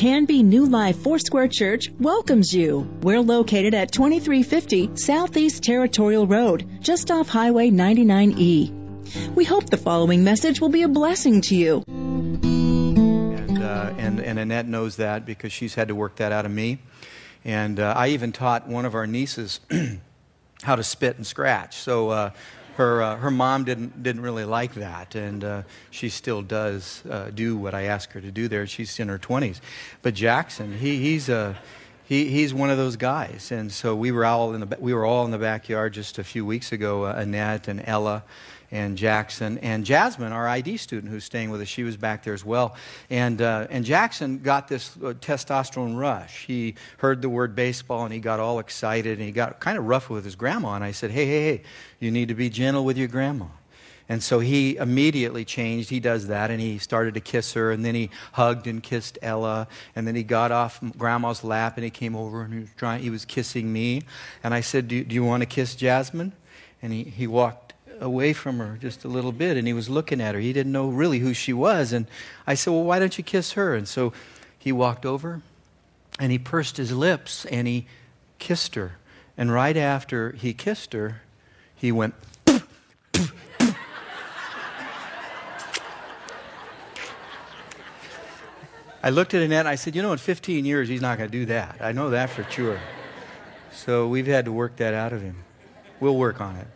Canby New Life Foursquare Church welcomes you. We're located at 2350 Southeast Territorial Road, just off Highway 99E. We hope the following message will be a blessing to you. And, uh, and, and Annette knows that because she's had to work that out of me. And uh, I even taught one of our nieces how to spit and scratch. So uh, her, uh, her mom didn't, didn't really like that, and uh, she still does uh, do what I ask her to do there. She's in her 20s. But Jackson, he, he's, a, he, he's one of those guys. And so we were, all in the, we were all in the backyard just a few weeks ago, uh, Annette and Ella and Jackson and Jasmine, our ID student who's staying with us. She was back there as well. And, uh, and Jackson got this uh, testosterone rush. He heard the word baseball and he got all excited and he got kind of rough with his grandma. And I said, hey, hey, hey, you need to be gentle with your grandma. And so he immediately changed. He does that, and he started to kiss her, and then he hugged and kissed Ella, and then he got off Grandma's lap, and he came over and he was trying. He was kissing me, and I said, "Do, do you want to kiss Jasmine?" And he, he walked away from her just a little bit and he was looking at her. He didn't know really who she was. And I said, Well, why don't you kiss her? And so he walked over and he pursed his lips and he kissed her. And right after he kissed her, he went, I looked at Annette and I said, You know, in 15 years, he's not going to do that. I know that for sure. So we've had to work that out of him. We'll work on it.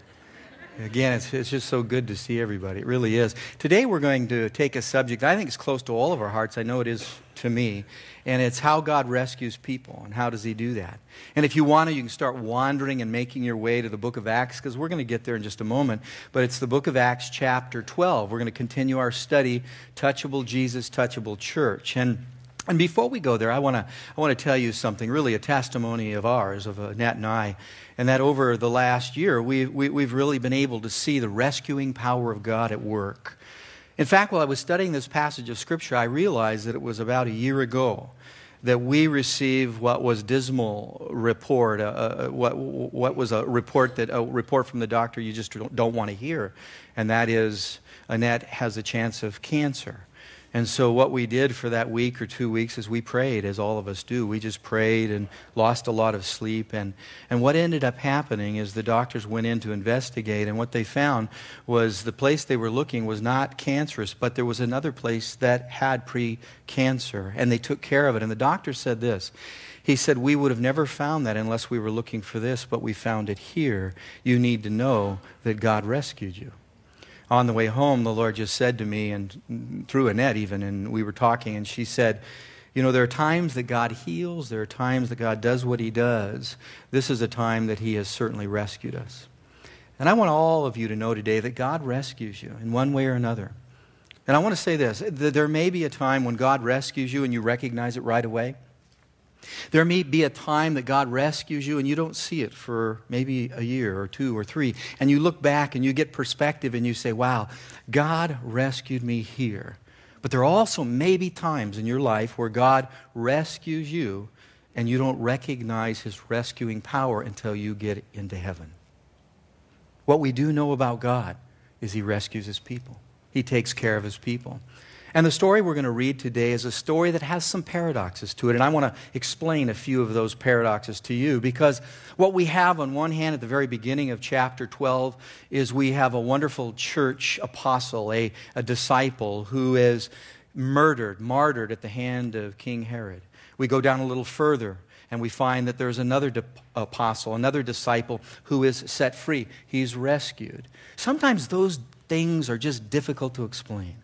Again, it's, it's just so good to see everybody. It really is. Today, we're going to take a subject I think is close to all of our hearts. I know it is to me. And it's how God rescues people and how does He do that. And if you want to, you can start wandering and making your way to the book of Acts because we're going to get there in just a moment. But it's the book of Acts, chapter 12. We're going to continue our study, Touchable Jesus, Touchable Church. And and before we go there, I want to I want to tell you something, really a testimony of ours, of uh, Nat and I and that over the last year, we, we, we've really been able to see the rescuing power of God at work. In fact, while I was studying this passage of Scripture, I realized that it was about a year ago that we received what was dismal report, uh, uh, what, what was a report that a report from the doctor you just don't, don't want to hear, and that is Annette has a chance of cancer. And so, what we did for that week or two weeks is we prayed, as all of us do. We just prayed and lost a lot of sleep. And, and what ended up happening is the doctors went in to investigate, and what they found was the place they were looking was not cancerous, but there was another place that had pre cancer, and they took care of it. And the doctor said this He said, We would have never found that unless we were looking for this, but we found it here. You need to know that God rescued you on the way home, the Lord just said to me, and through Annette even, and we were talking, and she said, You know, there are times that God heals, there are times that God does what He does. This is a time that He has certainly rescued us. And I want all of you to know today that God rescues you in one way or another. And I want to say this there may be a time when God rescues you and you recognize it right away. There may be a time that God rescues you and you don't see it for maybe a year or two or three. And you look back and you get perspective and you say, wow, God rescued me here. But there also maybe times in your life where God rescues you and you don't recognize his rescuing power until you get into heaven. What we do know about God is he rescues his people, he takes care of his people. And the story we're going to read today is a story that has some paradoxes to it. And I want to explain a few of those paradoxes to you because what we have on one hand at the very beginning of chapter 12 is we have a wonderful church apostle, a, a disciple who is murdered, martyred at the hand of King Herod. We go down a little further and we find that there's another di- apostle, another disciple who is set free. He's rescued. Sometimes those things are just difficult to explain.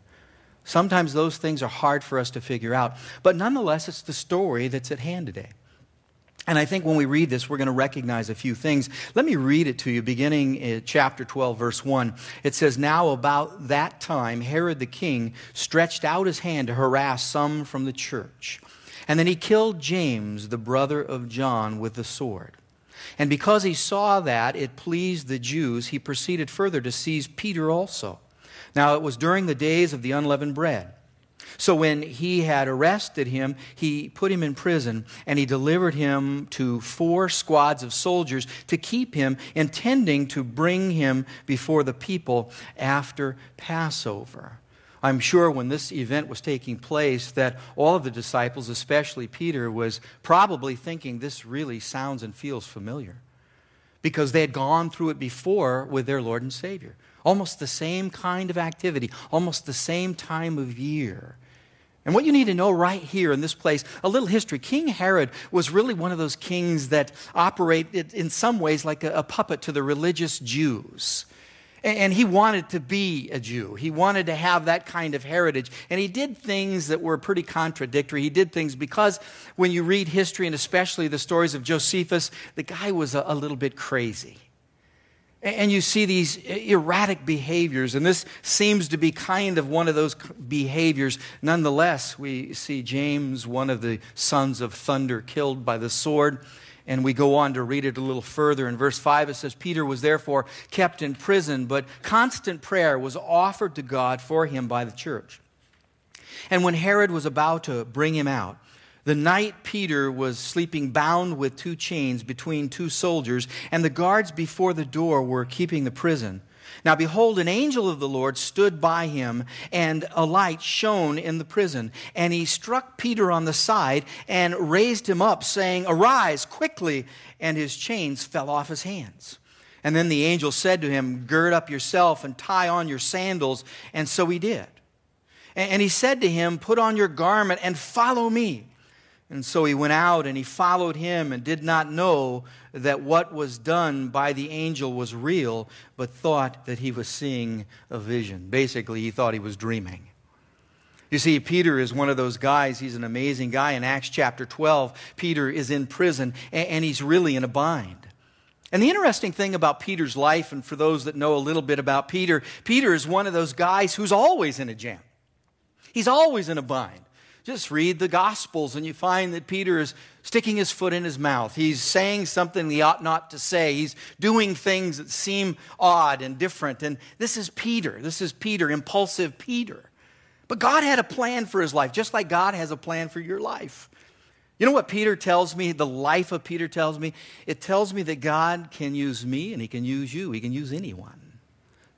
Sometimes those things are hard for us to figure out. But nonetheless, it's the story that's at hand today. And I think when we read this, we're going to recognize a few things. Let me read it to you, beginning in chapter 12, verse 1. It says, Now about that time, Herod the king stretched out his hand to harass some from the church. And then he killed James, the brother of John, with the sword. And because he saw that it pleased the Jews, he proceeded further to seize Peter also. Now, it was during the days of the unleavened bread. So when he had arrested him, he put him in prison and he delivered him to four squads of soldiers to keep him, intending to bring him before the people after Passover. I'm sure when this event was taking place that all of the disciples, especially Peter, was probably thinking this really sounds and feels familiar because they had gone through it before with their Lord and Savior. Almost the same kind of activity, almost the same time of year. And what you need to know right here in this place, a little history. King Herod was really one of those kings that operated in some ways like a, a puppet to the religious Jews. And he wanted to be a Jew. He wanted to have that kind of heritage. And he did things that were pretty contradictory. He did things because when you read history, and especially the stories of Josephus, the guy was a, a little bit crazy. And you see these erratic behaviors, and this seems to be kind of one of those behaviors. Nonetheless, we see James, one of the sons of thunder, killed by the sword. And we go on to read it a little further. In verse 5, it says, Peter was therefore kept in prison, but constant prayer was offered to God for him by the church. And when Herod was about to bring him out, the night Peter was sleeping bound with two chains between two soldiers, and the guards before the door were keeping the prison. Now, behold, an angel of the Lord stood by him, and a light shone in the prison. And he struck Peter on the side and raised him up, saying, Arise quickly. And his chains fell off his hands. And then the angel said to him, Gird up yourself and tie on your sandals. And so he did. And he said to him, Put on your garment and follow me. And so he went out and he followed him and did not know that what was done by the angel was real, but thought that he was seeing a vision. Basically, he thought he was dreaming. You see, Peter is one of those guys. He's an amazing guy. In Acts chapter 12, Peter is in prison and he's really in a bind. And the interesting thing about Peter's life, and for those that know a little bit about Peter, Peter is one of those guys who's always in a jam. He's always in a bind. Just read the Gospels and you find that Peter is sticking his foot in his mouth. He's saying something he ought not to say. He's doing things that seem odd and different. And this is Peter. This is Peter, impulsive Peter. But God had a plan for his life, just like God has a plan for your life. You know what Peter tells me? The life of Peter tells me? It tells me that God can use me and he can use you. He can use anyone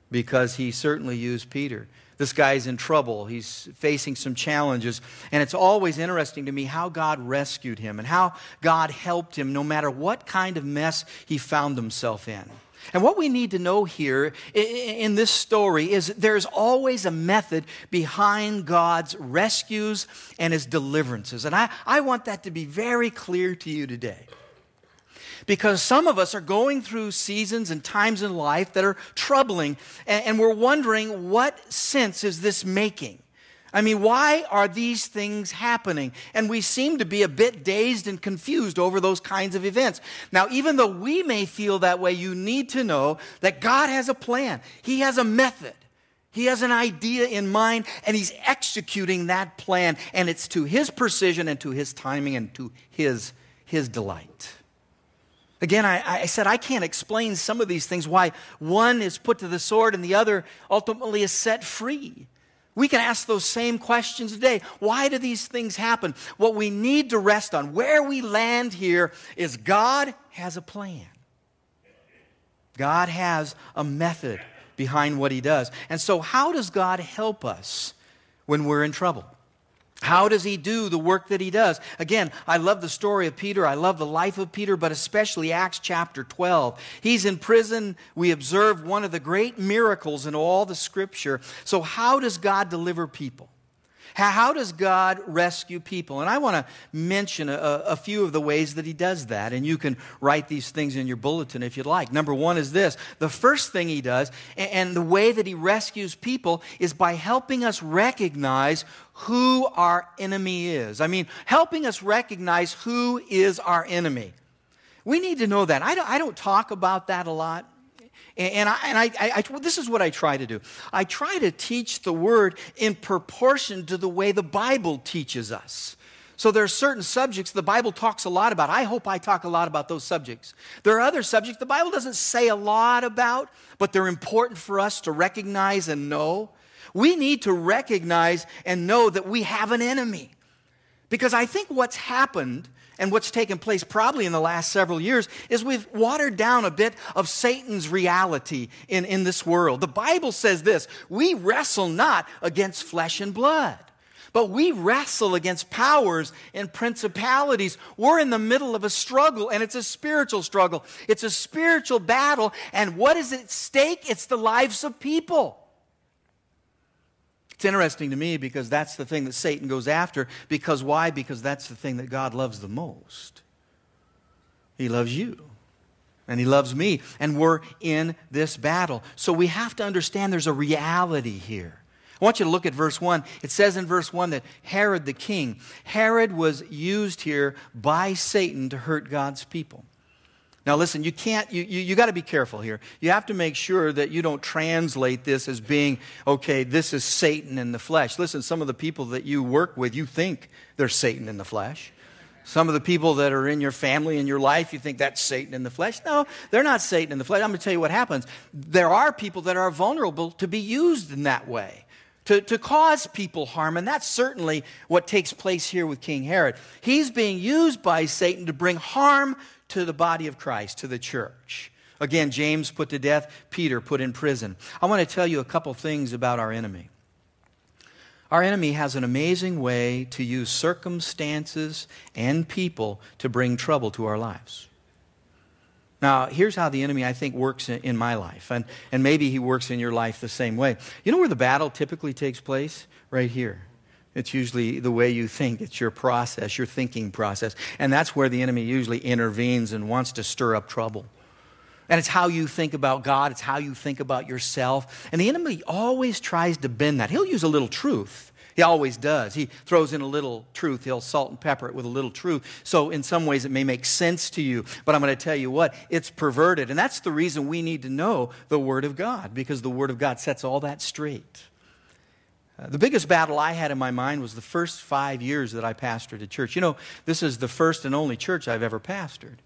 because he certainly used Peter. This guy's in trouble. He's facing some challenges. And it's always interesting to me how God rescued him and how God helped him no matter what kind of mess he found himself in. And what we need to know here in this story is there's always a method behind God's rescues and his deliverances. And I, I want that to be very clear to you today. Because some of us are going through seasons and times in life that are troubling, and, we're wondering what sense is this making? I mean, why are these things happening? And we seem to be a bit dazed and confused over those kinds of events. Now, even though we may feel that way, you need to know that God has a plan, He has a method. He has an idea in mind and he's executing that plan, and it's to his precision and to his timing and to his, his delight. Again, I, I, said I can't explain some of these things, why one is put to the sword and the other ultimately is set free. We can ask those same questions today. Why do these things happen? What we need to rest on, where we land here, is God has a plan. God has a method behind what He does. And so, how does God help us when we're in trouble? How does he do the work that he does? Again, I love the story of Peter. I love the life of Peter, but especially Acts chapter 12. He's in prison. We observe one of the great miracles in all the scripture. So, how does God deliver people? How does God rescue people? And I want to mention a, a, few of the ways that He does that. And you can write these things in your bulletin if you'd like. Number one is this the first thing He does, and the way that He rescues people, is by helping us recognize who our enemy is. I mean, helping us recognize who is our enemy. We need to know that. I don't, I don't talk about that a lot. And, I, and I, I, I, this is what I try to do I try to teach the word in proportion to the way the Bible teaches us. So there are certain subjects the Bible talks a lot about. I hope I talk a lot about those subjects. There are other subjects the Bible doesn't say a lot about, but they're important for us to recognize and know. We need to recognize and know that we have an enemy. Because I think what's happened and what's taken place probably in the last several years is we've watered down a bit of Satan's reality in, in this world. The Bible says this we wrestle not against flesh and blood. But we wrestle against powers and principalities. We're in the middle of a struggle, and it's a spiritual struggle. It's a spiritual battle. And what is at stake? It's the lives of people. It's interesting to me because that's the thing that Satan goes after. Because why? Because that's the thing that God loves the most. He loves you. And he loves me. And we're in this battle. So we have to understand there's a reality here. I want you to look at verse 1. It says in verse 1 that Herod the king, Herod was used here by Satan to hurt God's people. Now, listen, you can't, you, you, you got to be careful here. You have to make sure that you don't translate this as being, okay, this is Satan in the flesh. Listen, some of the people that you work with, you think they're Satan in the flesh. Some of the people that are in your family, in your life, you think that's Satan in the flesh. No, they're not Satan in the flesh. I'm going to tell you what happens. There are people that are vulnerable to be used in that way. To, to cause people harm, and that's certainly what takes place here with King Herod. He's being used by Satan to bring harm to the body of Christ, to the church. Again, James put to death, Peter put in prison. I want to tell you a couple things about our enemy. Our enemy has an amazing way to use circumstances and people to bring trouble to our lives. Now, here's how the enemy, I think, works in my life, and, and maybe he works in your life the same way. You know where the battle typically takes place? Right here. It's usually the way you think. It's your process, your thinking process. And that's where the enemy usually intervenes and wants to stir up trouble. And it's how you think about God, it's how you think about yourself. And the enemy always tries to bend that. He'll use a little truth. He always does. He throws in a little truth. He'll salt and pepper it with a little truth. So, in some ways, it may make sense to you. But I'm going to tell you what, it's perverted. And that's the reason we need to know the Word of God, because the Word of God sets all that straight. Uh, the biggest battle I had in my mind was the first five years that I pastored a church. You know, this is the first and only church I've ever pastored.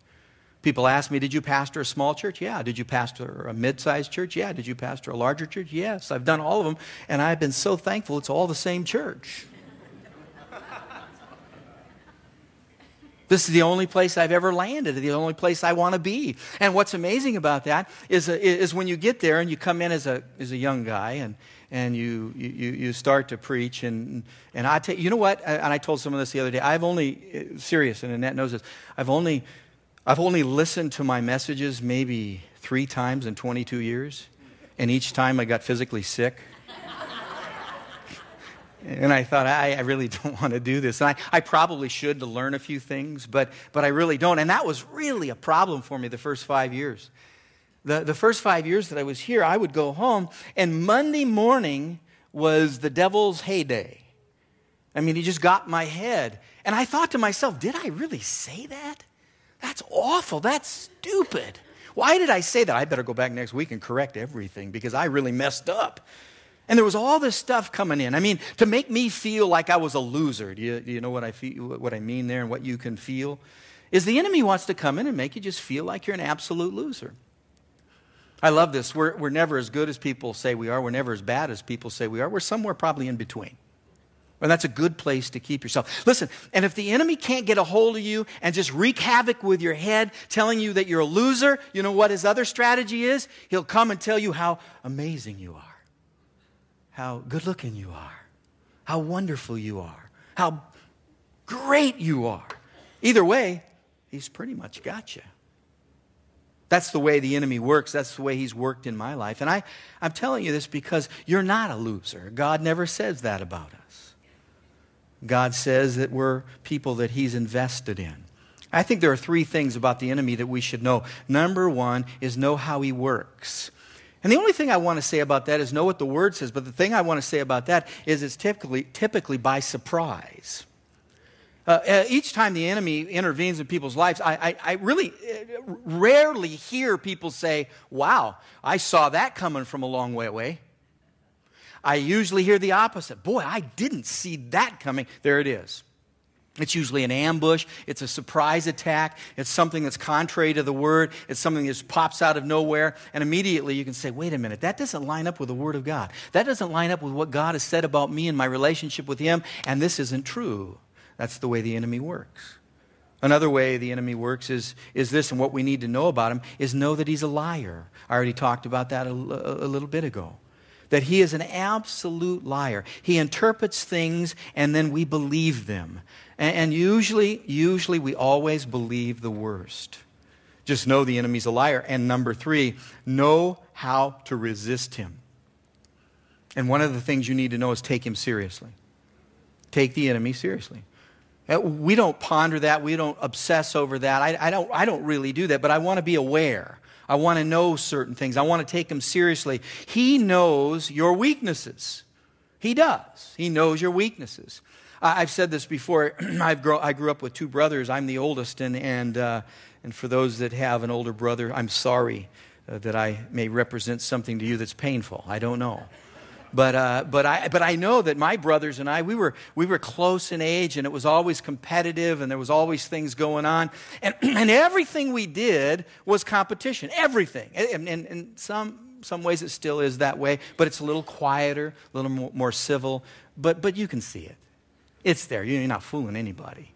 People ask me, Did you pastor a small church? Yeah. Did you pastor a mid sized church? Yeah. Did you pastor a larger church? Yes. I've done all of them, and I've been so thankful it's all the same church. This is the only place I've ever landed, the only place I want to be. And what's amazing about that is, uh, is when you get there and you come in as a, as a young guy and, and you, you, you start to preach. And, and I tell you know what? And I told someone this the other day. I've only, uh, serious, and Annette knows this, I've only, I've only listened to my messages maybe three times in 22 years. And each time I got physically sick. And I thought, I, I, really don't want to do this. And I, I probably should to learn a few things, but, but I really don't. And that was really a problem for me the first five years. The, the first five years that I was here, I would go home, and Monday morning was the devil's heyday. I mean, he just got my head. And I thought to myself, did I really say that? That's awful. That's stupid. Why did I say that? I better go back next week and correct everything because I really messed up. And there was all this stuff coming in. I mean, to make me feel like I was a loser. Do you, do you know what I, feel, what I mean there and what you can feel? Is the enemy wants to come in and make you just feel like you're an absolute loser. I love this. We're, we're never as good as people say we are. We're never as bad as people say we are. We're somewhere probably in between. And that's a good place to keep yourself. Listen, and if the enemy can't get a hold of you and just wreak havoc with your head, telling you that you're a loser, you know what his other strategy is? He'll come and tell you how amazing you are how good looking you are, how wonderful you are, how great you are. Either way, he's pretty much got you. That's the way the enemy works. That's the way he's worked in my life. And I, I'm telling you this because you're not a loser. God never says that about us. God says that we're people that he's invested in. I think there are three things about the enemy that we should know. Number one is know how he works. And the only thing I want to say about that is know what the word says, but the thing I want to say about that is it's typically, typically by surprise. Uh, uh, each time the enemy intervenes in people's lives, I, I, I, really uh, rarely hear people say, Wow, I saw that coming from a long way away. I usually hear the opposite. Boy, I didn't see that coming. There it is. It's usually an ambush. It's a surprise attack. It's something that's contrary to the word. It's something that just pops out of nowhere. And immediately you can say, wait a minute, that doesn't line up with the word of God. That doesn't line up with what God has said about me and my relationship with Him. And this isn't true. That's the way the enemy works. Another way the enemy works is, is this, and what we need to know about him is know that he's a liar. I already talked about that a, a little bit ago. That he is an absolute liar. He interprets things and then we believe them. And, and usually, usually we always believe the worst. Just know the enemy's a liar. And number three, know how to resist him. And one of the things you need to know is take him seriously. Take the enemy seriously. Uh, we don't ponder that. We don't obsess over that. I, I, don't, I don't really do that, but I want to be aware. I want to know certain things. I want to take him seriously. He knows your weaknesses. He does. He knows your weaknesses. I've said this before. I've grow, I grew up with two brothers. I'm the oldest, and, and, uh, and for those that have an older brother, I'm sorry uh, that I may represent something to you that's painful. I don't know. But, uh, but, I, but I know that my brothers and I, we were, we were close in age, and it was always competitive, and there was always things going on. And, and everything we did was competition. Everything. And in some, some ways it still is that way, but it's a little quieter, a little more, more civil. But, but you can see it. It's there. You're not fooling anybody.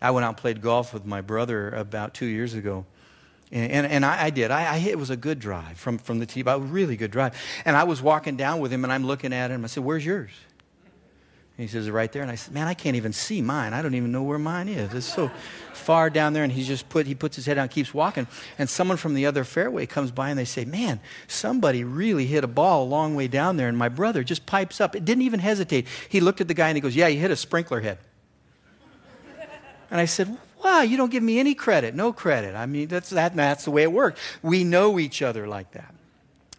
I went out and played golf with my brother about two years ago. And, and, and I, I, did. I, I, it was a good drive from, from the tee, a really good drive. And I was walking down with him, and I'm looking at him. I said, Where's yours? He says, Right there. And I said, Man, I can't even see mine. I don't even know where mine is. It's so far down there. And he just put, he puts his head down, keeps walking. And someone from the other fairway comes by, and they say, Man, somebody really hit a ball a long way down there. And my brother just pipes up. It didn't even hesitate. He looked at the guy, and he goes, Yeah, you hit a sprinkler head. And I said, Wow, you don't give me any credit. No credit. I mean, that's, that, that's the way it works. We know each other like that.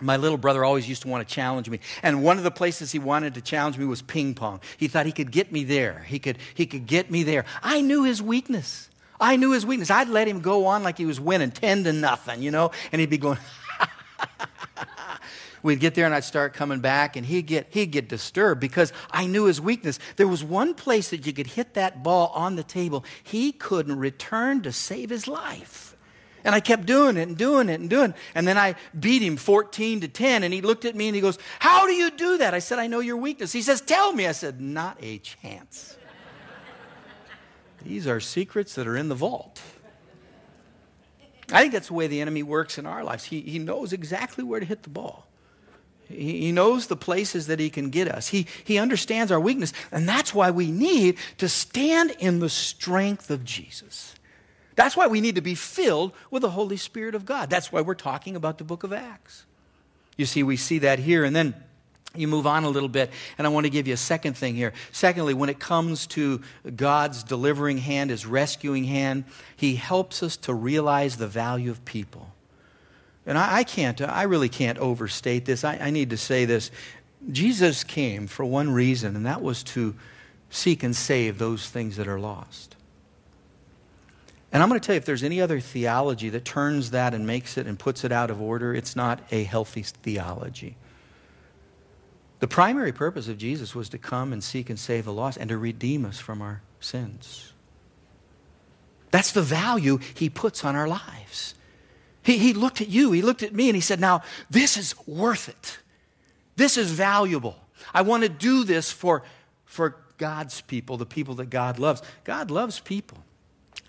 My little brother always used to want to challenge me. And one of the places he wanted to challenge me was ping pong. He thought he could get me there. He could, he could get me there. I knew his weakness. I knew his weakness. I'd let him go on like he was winning 10 to nothing, you know, and he'd be going, we'd get there and I'd start coming back and he'd get, he'd get disturbed because I knew his weakness. There was one place that you could hit that ball on the table. He couldn't return to save his life. And I kept doing it and doing it and doing it. And then I beat him 14 to 10. And he looked at me and he goes, How do you do that? I said, I know your weakness. He says, Tell me. I said, Not a chance. These are secrets that are in the vault. I think that's the way the enemy works in our lives. He, he knows exactly where to hit the ball. He knows the places that he can get us. He, he understands our weakness. And that's why we need to stand in the strength of Jesus. That's why we need to be filled with the Holy Spirit of God. That's why we're talking about the book of Acts. You see, we see that here. And then you move on a little bit, and I want to give you a second thing here. Secondly, when it comes to God's delivering hand, his rescuing hand, he helps us to realize the value of people. And I, I can't, I really can't overstate this. I, I need to say this. Jesus came for one reason, and that was to seek and save those things that are lost. And I'm going to tell you, if there's any other theology that turns that and makes it and puts it out of order, it's not a healthy theology. The primary purpose of Jesus was to come and seek and save the lost and to redeem us from our sins. That's the value he puts on our lives. He, he looked at you, he looked at me, and he said, Now, this is worth it. This is valuable. I want to do this for, for God's people, the people that God loves. God loves people.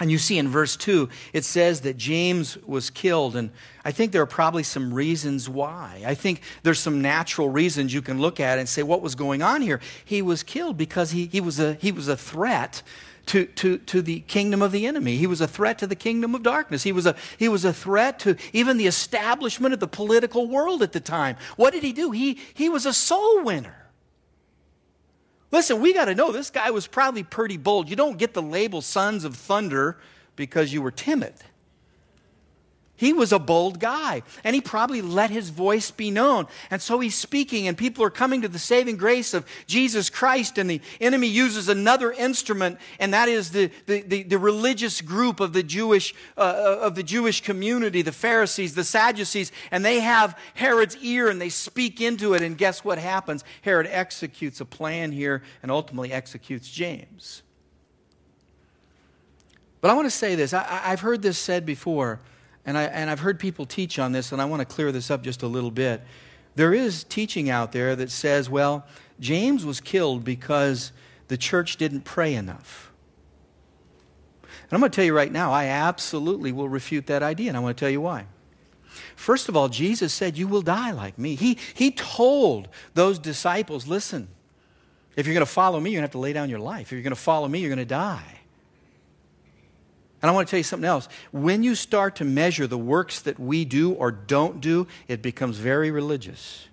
And you see in verse 2, it says that James was killed. And I think there are probably some reasons why. I think there's some natural reasons you can look at and say, what was going on here? He was killed because he, he, was, a, he was a threat to, to, to the kingdom of the enemy. He was a threat to the kingdom of darkness. He was, a, he was a threat to even the establishment of the political world at the time. What did he do? He, he was a soul winner. Listen, we got to know this guy was probably pretty bold. You don't get the label sons of thunder because you were timid. He was a bold guy, and he probably let his voice be known. And so he's speaking, and people are coming to the saving grace of Jesus Christ, and the enemy uses another instrument, and that is the, the, the, the religious group of the, Jewish, uh, uh, of the Jewish community, the Pharisees, the Sadducees, and they have Herod's ear, and they speak into it, and guess what happens? Herod executes a plan here and ultimately executes James. But I want to say this I, I've heard this said before and, I, and I've heard people teach on this, and I want to clear this up just a little bit. There is teaching out there that says, well, James was killed because the church didn't pray enough. And I'm going to tell you right now, I absolutely will refute that idea, and I want to tell you why. First of all, Jesus said, You will die like me. He, he told those disciples, Listen, if you're going to follow me, you're going to have to lay down your life. If you're going to follow me, you're going to die. And I want to tell you something else. When you start to measure the works that we do or don't do, it becomes very religious.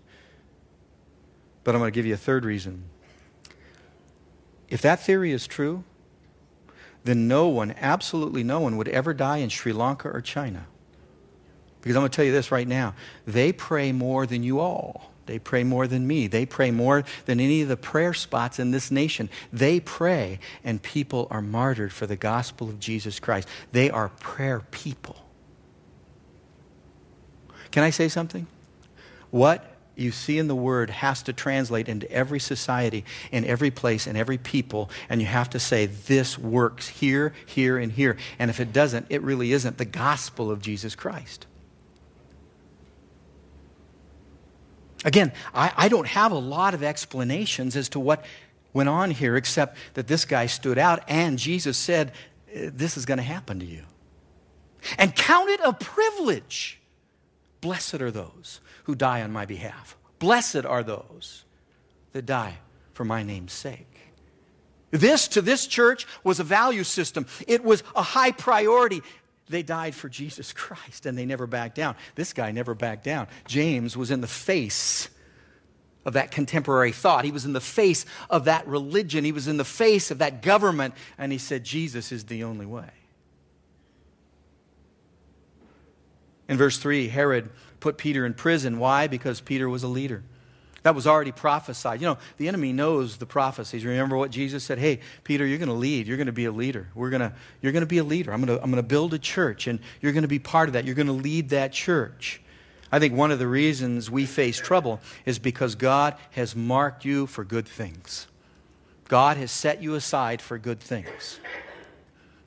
But I'm going to give you a third reason. If that theory is true, then no one, absolutely no one, would ever die in Sri Lanka or China. Because I'm going to tell you this right now they pray more than you all. They pray more than me. They pray more than any of the prayer spots in this nation. They pray, and people are martyred for the gospel of Jesus Christ. They are prayer people. Can I say something? What you see in the Word has to translate into every society, in every place, in every people, and you have to say, this works here, here, and here. And if it doesn't, it really isn't the gospel of Jesus Christ. Again, I, I don't have a lot of explanations as to what went on here, except that this guy stood out and Jesus said, uh, This is going to happen to you. And count it a privilege. Blessed are those who die on my behalf. Blessed are those that die for my name's sake. This to this church was a value system. It was a high priority. They died for Jesus Christ and they never backed down. This guy never backed down. James was in the face of that contemporary thought. He was in the face of that religion. He was in the face of that government. And he said, Jesus is the only way. In verse 3, Herod put Peter in prison. Why? Because Peter was a leader. That was already prophesied. You know, the enemy knows the prophecies. Remember what Jesus said? Hey, Peter, you're going to lead. You're going to be a leader. We're to, you're going to be a leader. I'm going to, I'm going to build a church, and you're going to be part of that. You're going to lead that church. I think one of the reasons we face trouble is because God has marked you for good things. God has set you aside for good things.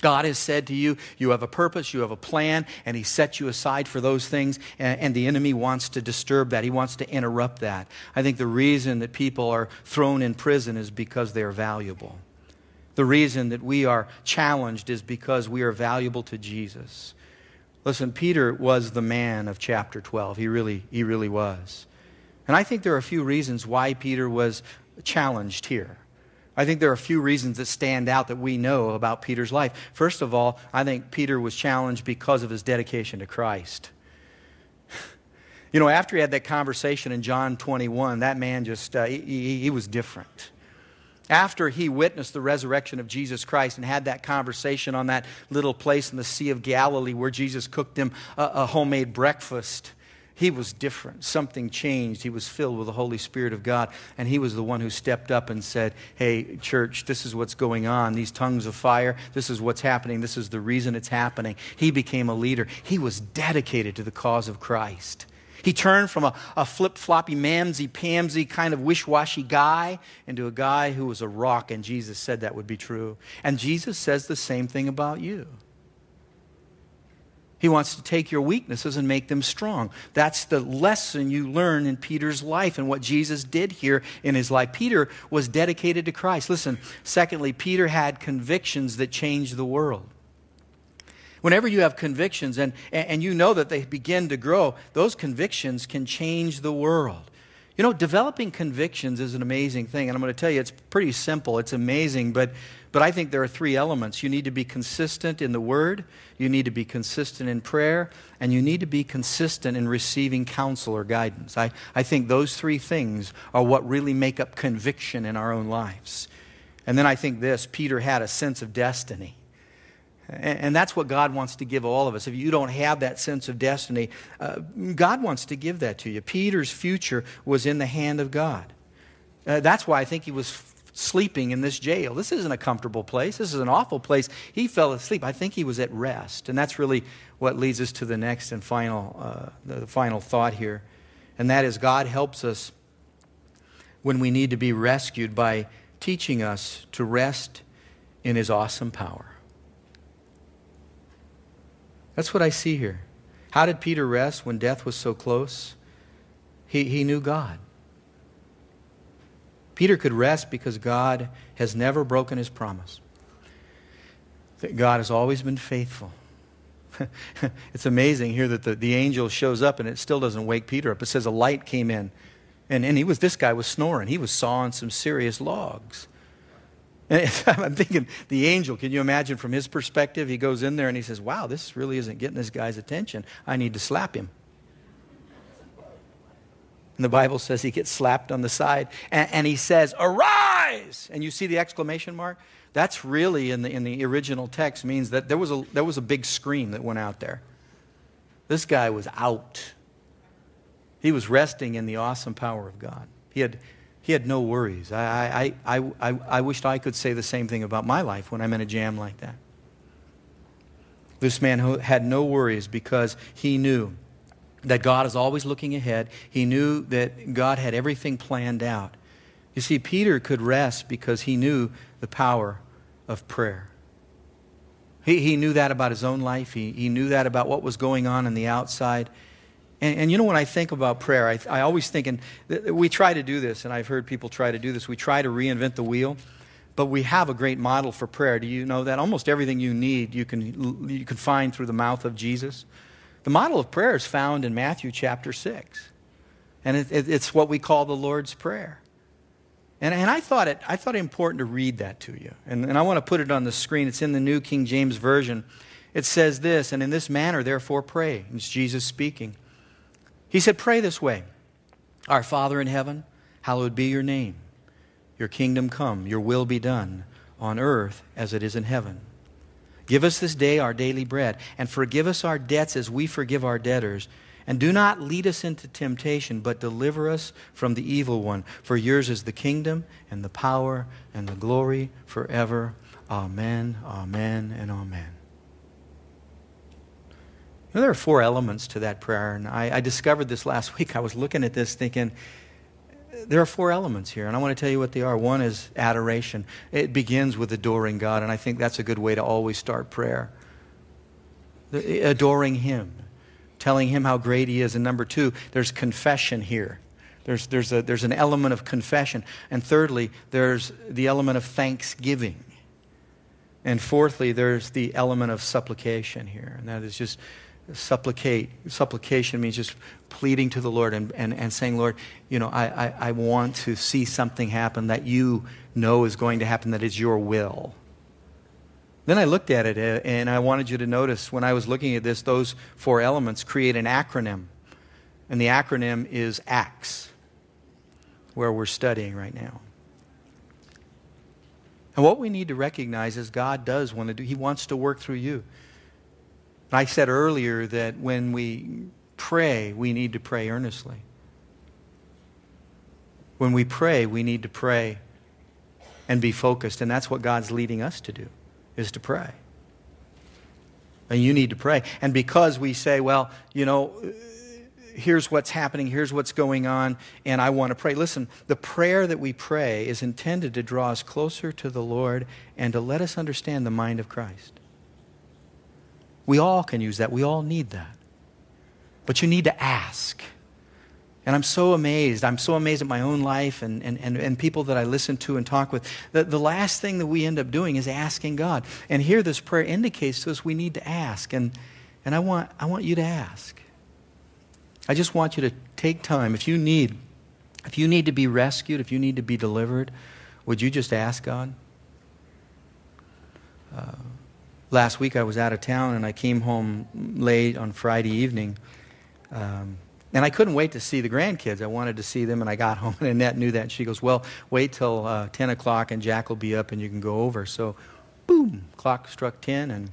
God has said to you, you have a purpose, you have a plan, and He set you aside for those things, and, the enemy wants to disturb that. He wants to interrupt that. I think the reason that people are thrown in prison is because they are valuable. The reason that we are challenged is because we are valuable to Jesus. Listen, Peter was the man of chapter 12. He really, he really was. And I think there are a few reasons why Peter was challenged here. I think there are a few reasons that stand out that we know about Peter's life. First of all, I think Peter was challenged because of his dedication to Christ. You know, after he had that conversation in John 21, that man just, uh, he, he was different after he witnessed the resurrection of Jesus Christ and had that conversation on that little place in the Sea of Galilee where Jesus cooked him a, a, homemade breakfast, he was different. Something changed. He was filled with the Holy Spirit of God. And he was the one who stepped up and said, Hey, church, this is what's going on. These tongues of fire, this is what's happening. This is the reason it's happening. He became a leader. He was dedicated to the cause of Christ. He turned from a, a flip floppy, mamsy pamsy kind of wish washy guy into a guy who was a rock, and Jesus said that would be true. And Jesus says the same thing about you. He wants to take your weaknesses and make them strong. That's the lesson you learn in Peter's life and what Jesus did here in his life. Peter was dedicated to Christ. Listen, secondly, Peter had convictions that changed the world. Whenever you have convictions and, and you know that they begin to grow, those convictions can change the world. You know, developing convictions is an amazing thing. And I'm going to tell you, it's pretty simple. It's amazing, but but I think there are three elements. You need to be consistent in the Word, you need to be consistent in prayer, and you need to be consistent in receiving counsel or guidance. I, I think those three things are what really make up conviction in our own lives. And then I think this Peter had a sense of destiny. And that's what God wants to give all of us. If you don't have that sense of destiny, uh, God wants to give that to you. Peter's future was in the hand of God. Uh, that's why I think he was sleeping in this jail. This isn't a comfortable place. This is an awful place. He fell asleep. I think he was at rest. And that's really what leads us to the next and final, uh, the final thought here. And that is God helps us when we need to be rescued by teaching us to rest in his awesome power. That's what I see here. How did Peter rest when death was so close? He, he knew God. Peter could rest because God has never broken his promise. that God has always been faithful. it's amazing here that the, the angel shows up and it still doesn't wake Peter up. It says a light came in. And, and he was, this guy was snoring. He was sawing some serious logs. I'm thinking, the angel, can you imagine from his perspective? He goes in there and he says, Wow, this really isn't getting this guy's attention. I need to slap him. And the Bible says he gets slapped on the side and, and he says, Arise! And you see the exclamation mark? That's really, in the, in the original text, means that there was, a, there was a big scream that went out there. This guy was out. He was resting in the awesome power of God. He had, he had no worries. I, I, I, I, I wished I could say the same thing about my life when I'm in a jam like that. This man had no worries because he knew that God is always looking ahead. He knew that God had everything planned out. You see, Peter could rest because he knew the power of prayer. He, he knew that about his own life, he, he knew that about what was going on in the outside. And, and you know, when I think about prayer, I, I always think, and we try to do this, and I've heard people try to do this, we try to reinvent the wheel. But we have a great model for prayer. Do you know that? Almost everything you need you can, you can find through the mouth of Jesus. The model of prayer is found in Matthew chapter 6. And it, it, it's what we call the Lord's Prayer. And, and I, thought it, I thought it important to read that to you. And, and I want to put it on the screen. It's in the New King James Version. It says this, and in this manner, therefore, pray. It's Jesus speaking. He said, Pray this way Our Father in heaven, hallowed be your name. Your kingdom come, your will be done on earth as it is in heaven. Give us this day our daily bread, and forgive us our debts as we forgive our debtors and do not lead us into temptation, but deliver us from the evil one. For yours is the kingdom and the power and the glory forever. Amen, amen, and amen. There are four elements to that prayer, and I, I discovered this last week. I was looking at this thinking, there are four elements here, and I want to tell you what they are. One is adoration. It begins with adoring God, and I think that's a good way to always start prayer. Eh, adoring Him telling him how great he is. And number two, there's confession here. There's, there's, a, there's an element of confession. And thirdly, there's the element of thanksgiving. And fourthly, there's the element of supplication here. And that is just supplicate. Supplication means just pleading to the Lord and, and, and saying, Lord, you know, I, I, I want to see something happen that you know is going to happen, that is your will. Then I looked at it uh, and I wanted you to notice when I was looking at this, those four elements create an acronym. And the acronym is ACTS, where we're studying right now. And what we need to recognize is God does want to do, He wants to work through you. I said earlier that when we pray, we need to pray earnestly. When we pray, we need to pray and be focused, and that's what God's leading us to do is to pray. And you need to pray. And because we say, well, you know, here's what's happening, here's what's going on, and I want to pray. Listen, the prayer that we pray is intended to draw us closer to the Lord and to let us understand the mind of Christ. We all can use that. We all need that. But you need to ask. And I'm so amazed. I'm so amazed at my own life and, and, and, and people that I listen to and talk with. The, the last thing that we end up doing is asking God. And here this prayer indicates to us we need to ask. And, and I, want, I want you to ask. I just want you to take time. If you need, if you need to be rescued, if you need to be delivered, would you just ask God? Uh, last week I was out of town and I came home late on Friday evening. Um, and I couldn't wait to see the grandkids. I wanted to see them, and I got home, and Annette knew that. And she goes, Well, wait till uh, 10 o'clock, and Jack will be up, and you can go over. So, boom, clock struck 10, and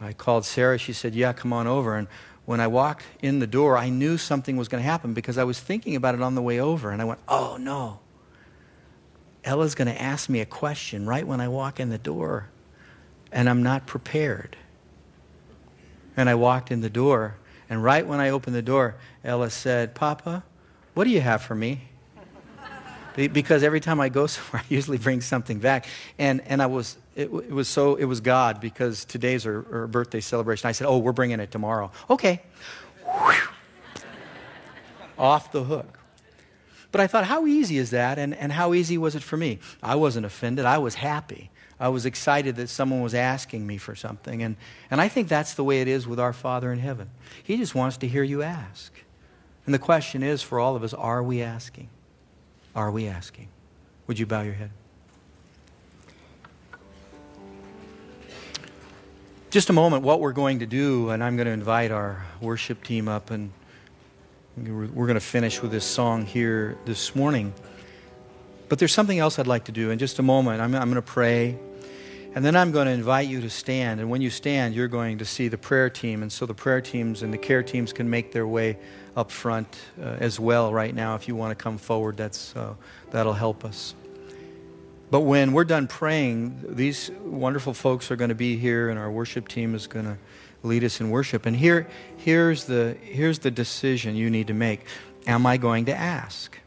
I called Sarah. She said, Yeah, come on over. And when I walked in the door, I knew something was going to happen because I was thinking about it on the way over. And I went, Oh, no. Ella's going to ask me a question right when I walk in the door, and I'm not prepared. And I walked in the door and right when I opened the door, Ella said, Papa, what do you have for me? because every time I go somewhere, I usually bring something back. And, and I was, it, it was so, it was God because today's her, her birthday celebration. I said, oh, we're bringing it tomorrow. Okay. Off the hook. But I thought, how easy is that? And, and how easy was it for me? I wasn't offended. I was happy. I was excited that someone was asking me for something. And, and I think that's the way it is with our Father in heaven. He just wants to hear you ask. And the question is for all of us are we asking? Are we asking? Would you bow your head? Just a moment, what we're going to do, and I'm going to invite our worship team up, and we're going to finish with this song here this morning. But there's something else I'd like to do. In just a moment, I'm, I'm going to pray. And then I'm going to invite you to stand. And when you stand, you're going to see the prayer team. And so the prayer teams and the care teams can make their way up front uh, as well right now. If you want to come forward, that's, uh, that'll help us. But when we're done praying, these wonderful folks are going to be here, and our worship team is going to lead us in worship. And here, here's, the, here's the decision you need to make Am I going to ask?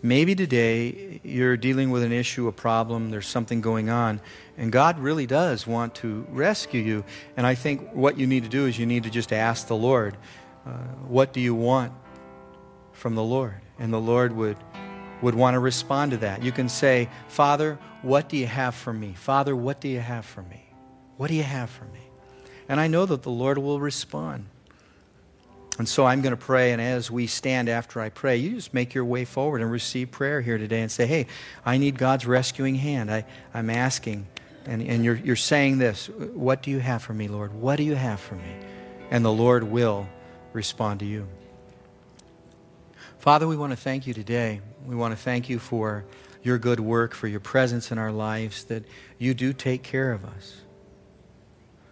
Maybe today you're dealing with an issue, a problem, there's something going on, and God really does want to rescue you. And I think what you need to do is you need to just ask the Lord, uh, What do you want from the Lord? And the Lord would, would want to respond to that. You can say, Father, what do you have for me? Father, what do you have for me? What do you have for me? And I know that the Lord will respond. And so I'm going to pray, and as we stand after I pray, you just make your way forward and receive prayer here today and say, Hey, I need God's rescuing hand. I, I'm asking. And, and you're, you're saying this What do you have for me, Lord? What do you have for me? And the Lord will respond to you. Father, we want to thank you today. We want to thank you for your good work, for your presence in our lives, that you do take care of us.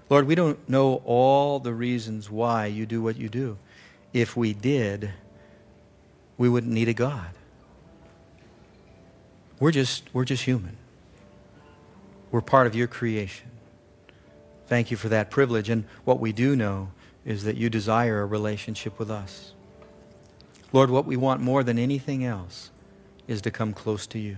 Lord, we don't know all the reasons why you do what you do if we did, we wouldn't need a God. We're just, we're just human. We're part of your creation. Thank you for that privilege. And what we do know is that you desire a relationship with us. Lord, what we want more than anything else is to come close to you.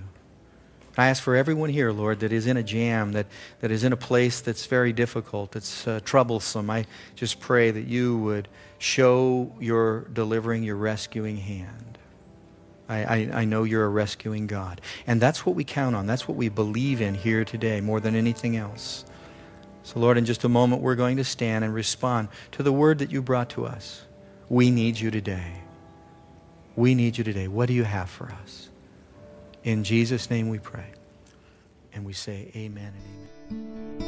I ask for everyone here, Lord, that is in a jam, that, that is in a place that's very difficult, that's uh, troublesome. I just pray that you would show your delivering, your rescuing hand. I, I, I know you're a rescuing God. And that's what we count on. That's what we believe in here today more than anything else. So, Lord, in just a moment, we're going to stand and respond to the word that you brought to us. We need you today. We need you today. What do you have for us? In Jesus' name we pray. And we say amen and amen.